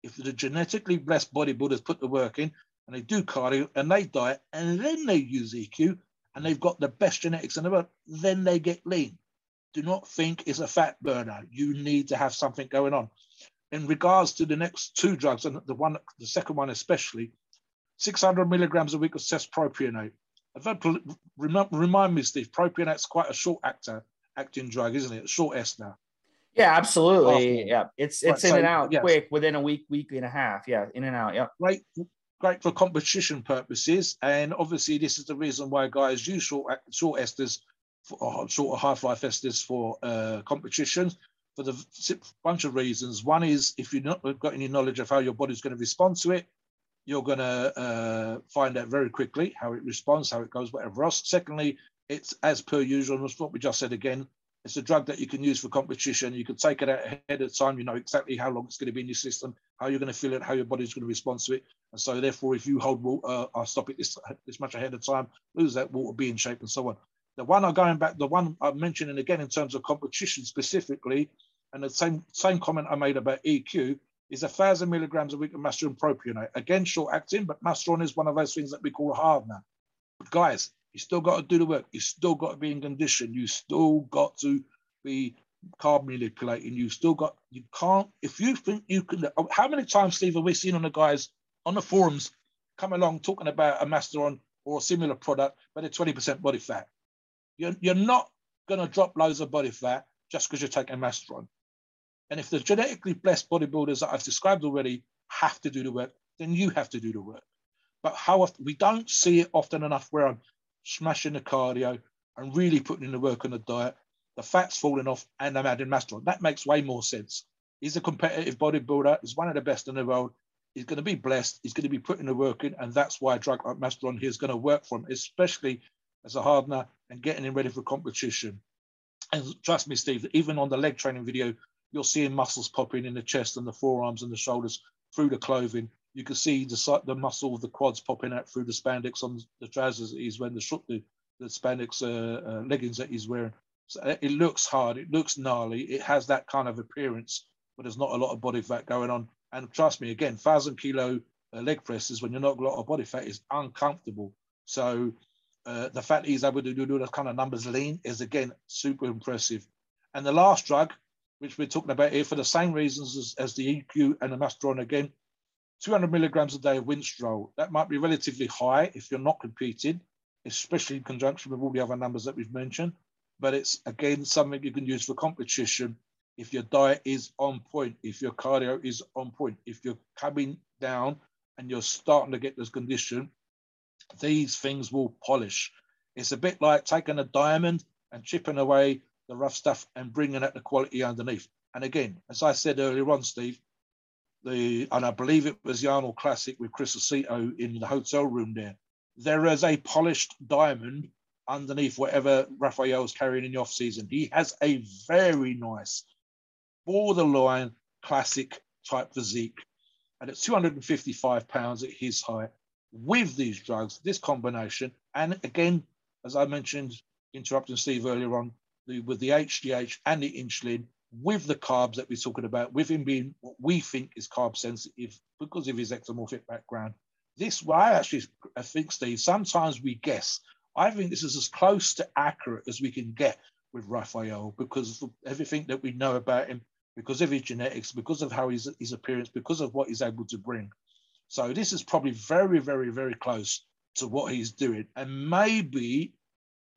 if the genetically blessed bodybuilders put the work in and they do cardio and they diet and then they use EQ and they've got the best genetics in the world, then they get lean. Do not think it's a fat burner. You need to have something going on. In regards to the next two drugs, and the one, the second one especially, 600 milligrams a week of test propionate. Remind me, Steve, propionate's quite a short actor, acting drug, isn't it? Short S now. Yeah, absolutely. Yeah, it's it's right, in so, and out yes. quick within a week, week and a half. Yeah, in and out. Yeah, great, great for competition purposes, and obviously this is the reason why guys use short short esters, for, short half life esters for uh, competitions for the bunch of reasons. One is if you've not got any knowledge of how your body's going to respond to it, you're going to uh, find out very quickly how it responds, how it goes, whatever else. Secondly, it's as per usual, as what we just said again, it's a drug that you can use for competition. You can take it out ahead of time. You know exactly how long it's going to be in your system, how you're going to feel it, how your body's going to respond to it. And so, therefore, if you hold water, uh, I'll stop it this, this much ahead of time, lose that water, be in shape, and so on. The one I'm going back, the one I'm mentioning again in terms of competition specifically, and the same same comment I made about EQ is a thousand milligrams a week of masteron propionate. Again, short acting, but masteron is one of those things that we call a hardener. But guys, you still got to do the work. You still got to be in condition. You still got to be carb manipulating. You still got, you can't, if you think you can, how many times, Steve, have we seen on the guys on the forums come along talking about a masteron or a similar product, but a 20% body fat? You're, you're not going to drop loads of body fat just because you're taking masteron. And if the genetically blessed bodybuilders that I've described already have to do the work, then you have to do the work. But how often we don't see it often enough where I'm smashing the cardio and really putting in the work on the diet, the fat's falling off, and I'm adding masteron. That makes way more sense. He's a competitive bodybuilder, he's one of the best in the world. He's going to be blessed, he's going to be putting the work in, and that's why a drug like masteron here is going to work for him, especially as a hardener and getting him ready for competition. And trust me, Steve, even on the leg training video you're seeing muscles popping in the chest and the forearms and the shoulders through the clothing. You can see the the muscle of the quads popping out through the spandex on the trousers he's wearing, the the, the spandex uh, uh, leggings that he's wearing. So it looks hard, it looks gnarly, it has that kind of appearance, but there's not a lot of body fat going on. And trust me, again, thousand kilo uh, leg presses when you're not got a lot of body fat is uncomfortable. So uh, the fact he's able to do those kind of numbers lean is again super impressive. And the last drug which we're talking about here for the same reasons as, as the EQ and the Masteron again, 200 milligrams a day of Winstrol. That might be relatively high if you're not competing, especially in conjunction with all the other numbers that we've mentioned. But it's again something you can use for competition if your diet is on point, if your cardio is on point, if you're coming down and you're starting to get this condition, these things will polish. It's a bit like taking a diamond and chipping away the rough stuff and bringing out the quality underneath. And again, as I said earlier on, Steve, the and I believe it was Arnold Classic with Chris Aceto in the hotel room there. There is a polished diamond underneath whatever Raphael's carrying in the off season. He has a very nice, borderline classic type physique, and at 255 pounds at his height, with these drugs, this combination, and again, as I mentioned, interrupting Steve earlier on, the, with the HGH and the insulin, with the carbs that we're talking about, with him being what we think is carb sensitive because of his ectomorphic background. This, I actually I think, Steve, sometimes we guess. I think this is as close to accurate as we can get with Raphael because of everything that we know about him, because of his genetics, because of how his, his appearance, because of what he's able to bring. So this is probably very, very, very close to what he's doing. And maybe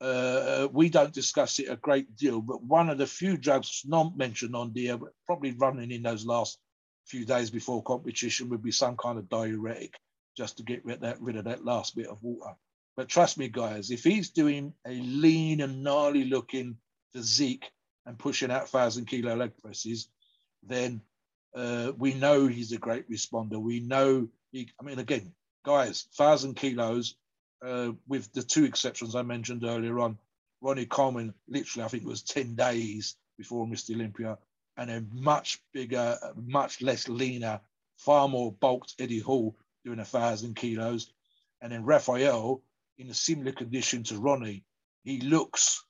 uh, we don't discuss it a great deal, but one of the few drugs not mentioned on there, probably running in those last few days before competition would be some kind of diuretic just to get rid, that, rid of that last bit of water. But trust me, guys, if he's doing a lean and gnarly looking physique and pushing out thousand kilo leg presses, then uh, we know he's a great responder. We know he, I mean, again, guys, thousand kilos, uh, with the two exceptions I mentioned earlier on. Ronnie Coleman, literally, I think it was 10 days before Mr. Olympia, and a much bigger, much less leaner, far more bulked Eddie Hall doing a thousand kilos. And then Raphael, in a similar condition to Ronnie, he looks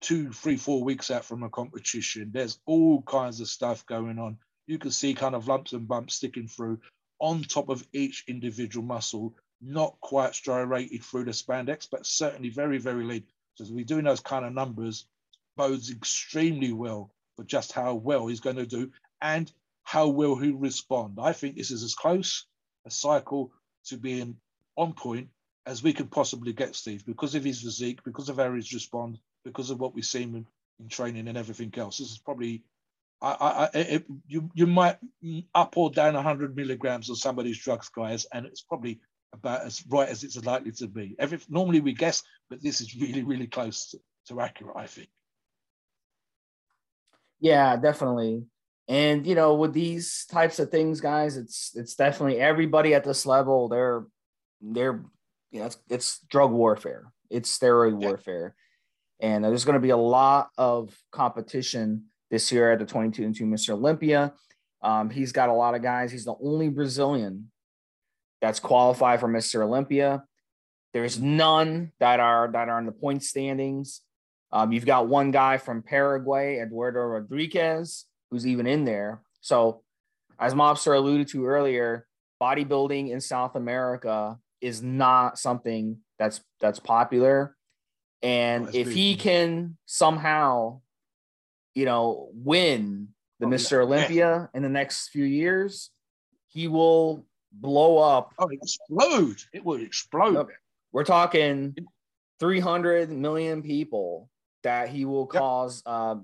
two, three, four weeks out from a competition. There's all kinds of stuff going on. You can see kind of lumps and bumps sticking through on top of each individual muscle, not quite striated through the spandex, but certainly very, very lean. So we're doing those kind of numbers, bodes extremely well for just how well he's going to do and how will he respond. I think this is as close a cycle to being on point as we can possibly get, Steve, because of his physique, because of how he's respond, because of what we've seen in, in training and everything else. This is probably I, I, it, you you might up or down 100 milligrams of somebody's drugs, guys, and it's probably about as right as it's likely to be. Every, normally we guess, but this is really, really close to, to accurate, I think. Yeah, definitely. And you know, with these types of things, guys, it's it's definitely everybody at this level. They're they're you know, it's, it's drug warfare. It's steroid yeah. warfare, and there's going to be a lot of competition this year at the 22 and 2 Mr. Olympia. Um, he's got a lot of guys. He's the only Brazilian that's qualified for Mr. Olympia. There's none that are that are in the point standings. Um, you've got one guy from Paraguay, Eduardo Rodriguez, who's even in there. So, as Mobster alluded to earlier, bodybuilding in South America is not something that's that's popular. And oh, if he can somehow you know, win the oh, Mr. Yeah. Olympia in the next few years, he will blow up. Oh, explode. It will explode. We're talking 300 million people that he will cause yep. uh,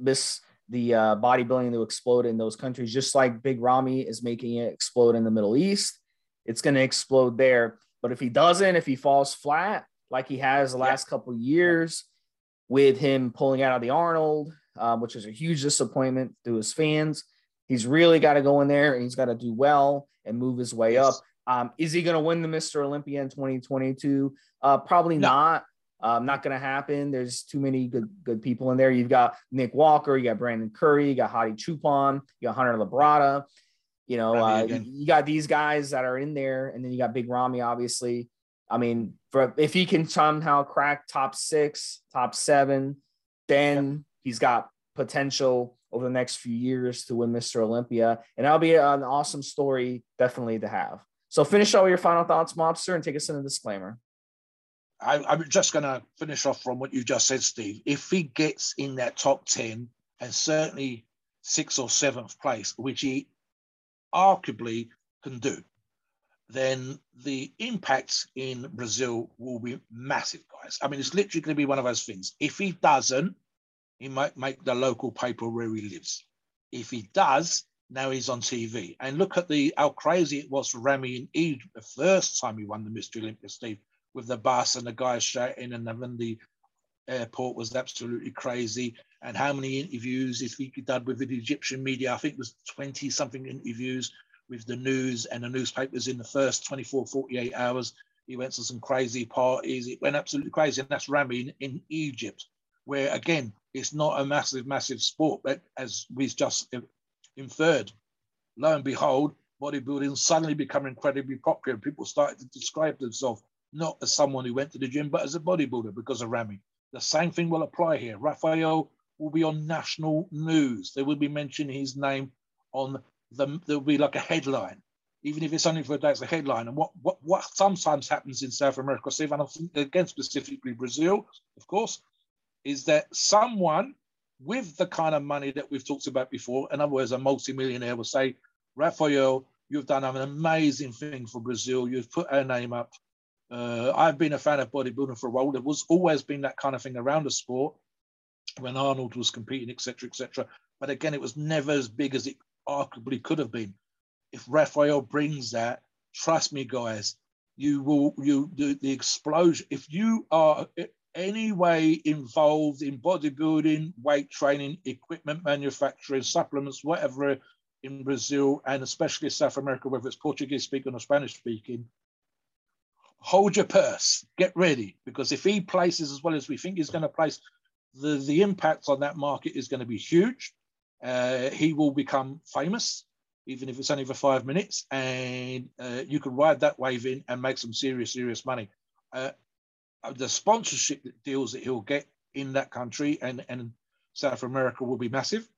this the uh, bodybuilding to explode in those countries, just like Big Ramy is making it explode in the Middle East. It's going to explode there. But if he doesn't, if he falls flat like he has the last yep. couple years with him pulling out of the Arnold, um, which is a huge disappointment to his fans. He's really got to go in there and he's got to do well and move his way yes. up. Um, is he going to win the Mr. Olympia in 2022? Uh, probably no. not. Um, not going to happen. There's too many good good people in there. You've got Nick Walker, you got Brandon Curry, you got Hadi Choopan, you got Hunter Labrada. You know, uh, you got these guys that are in there, and then you got Big Ramy, obviously. I mean, for if he can somehow crack top six, top seven, then he's got potential over the next few years to win Mr. Olympia. And that'll be an awesome story, definitely to have. So finish all your final thoughts, Mobster, and take us in a disclaimer. I, am just going to finish off from what you just said, Steve. If he gets in that top 10 and certainly sixth or seventh place, which he arguably can do, then the impact in Brazil will be massive, guys. I mean, it's literally going to be one of those things. If he doesn't, he might make the local paper where he lives. If he does, now he's on TV. And look at the how crazy it was for Ramy in Egypt the first time he won the Mr. Olympia, Steve, with the bus and the guys shouting, and then the airport was absolutely crazy. And how many interviews if he done with the Egyptian media? I think it was 20 something interviews with the news and the newspapers in the first 24, 48 hours. He went to some crazy parties. It went absolutely crazy. And that's Ramy in, in Egypt, where again, it's not a massive, massive sport, but as we've just inferred, lo and behold, bodybuilding suddenly become incredibly popular. People started to describe themselves not as someone who went to the gym, but as a bodybuilder because of Ramy. The same thing will apply here. Raphael will be on national news. They will be mentioning his name on the, there will be like a headline, even if it's only for a day, it's a headline. And what, what, what sometimes happens in South America, think again specifically Brazil, of course, is that someone with the kind of money that we've talked about before, in other words, a multimillionaire will say, Rafael, you've done an amazing thing for Brazil. You've put our name up. Uh, I've been a fan of bodybuilding for a while. There was always been that kind of thing around the sport when Arnold was competing, etc., etc. But again, it was never as big as it arguably could have been. If Rafael brings that, trust me, guys, you will you the, the explosion. If you are any way involved in bodybuilding, weight training, equipment manufacturing, supplements, whatever in Brazil and especially South America, whether it's Portuguese speaking or Spanish speaking, hold your purse, get ready, because if he places as well as we think he's going to place, the, the impact on that market is going to be huge. Uh, he will become famous, even if it's only for five minutes, and uh, you can ride that wave in and make some serious, serious money. Uh, the sponsorship deals that he'll get in that country and, and South America will be massive.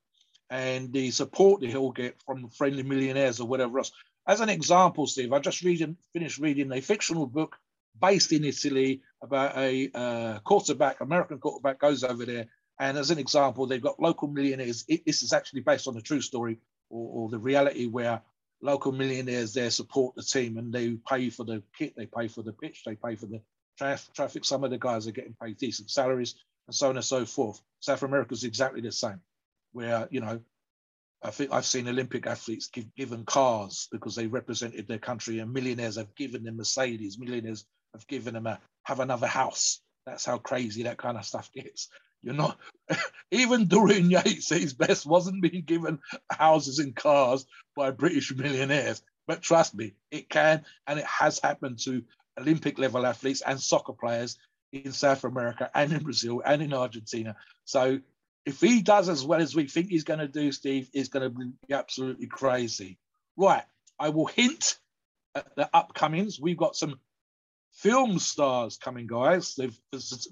And the support that he'll get from friendly millionaires or whatever else. As an example, Steve, I just read, finished reading a fictional book based in Italy about a uh, quarterback, American quarterback goes over there. And as an example, they've got local millionaires. It, this is actually based on a true story or, or the reality where local millionaires there support the team and they pay for the kit, they pay for the pitch, they pay for the traffic. Some of the guys are getting paid decent salaries and so on and so forth. South America is exactly the same, where, you know, I think I've seen Olympic athletes give, given cars because they represented their country, and millionaires have given them Mercedes. Millionaires have given them a have another house. That's how crazy that kind of stuff gets. You're not <laughs> even Dorian Yates at his best wasn't being given houses and cars by British millionaires. But trust me, it can and it has happened to Olympic level athletes and soccer players in South America and in Brazil and in Argentina. So if he does as well as we think he's going to do, Steve, is going to be absolutely crazy. Right. I will hint at the upcomings. We've got some film stars coming, guys. The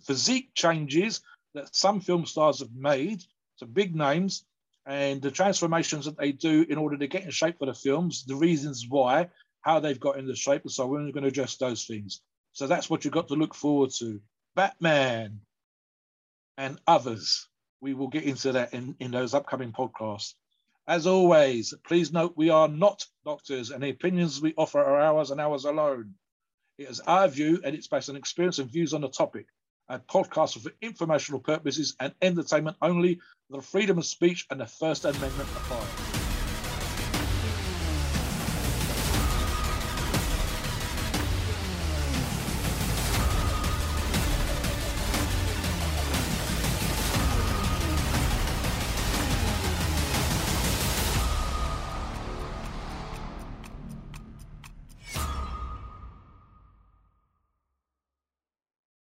physique changes that some film stars have made, some big names, and the transformations that they do in order to get in shape for the films, the reasons why, how they've got in the shape. And so we're going to address those things. So that's what you've got to look forward to. Batman and others. We will get into that in, in those upcoming podcasts. As always, please note we are not doctors and the opinions we offer are ours and ours alone. It is our view and it's based on experience and views on the topic. A podcast for informational purposes and entertainment only. The freedom of speech and the First Amendment apply.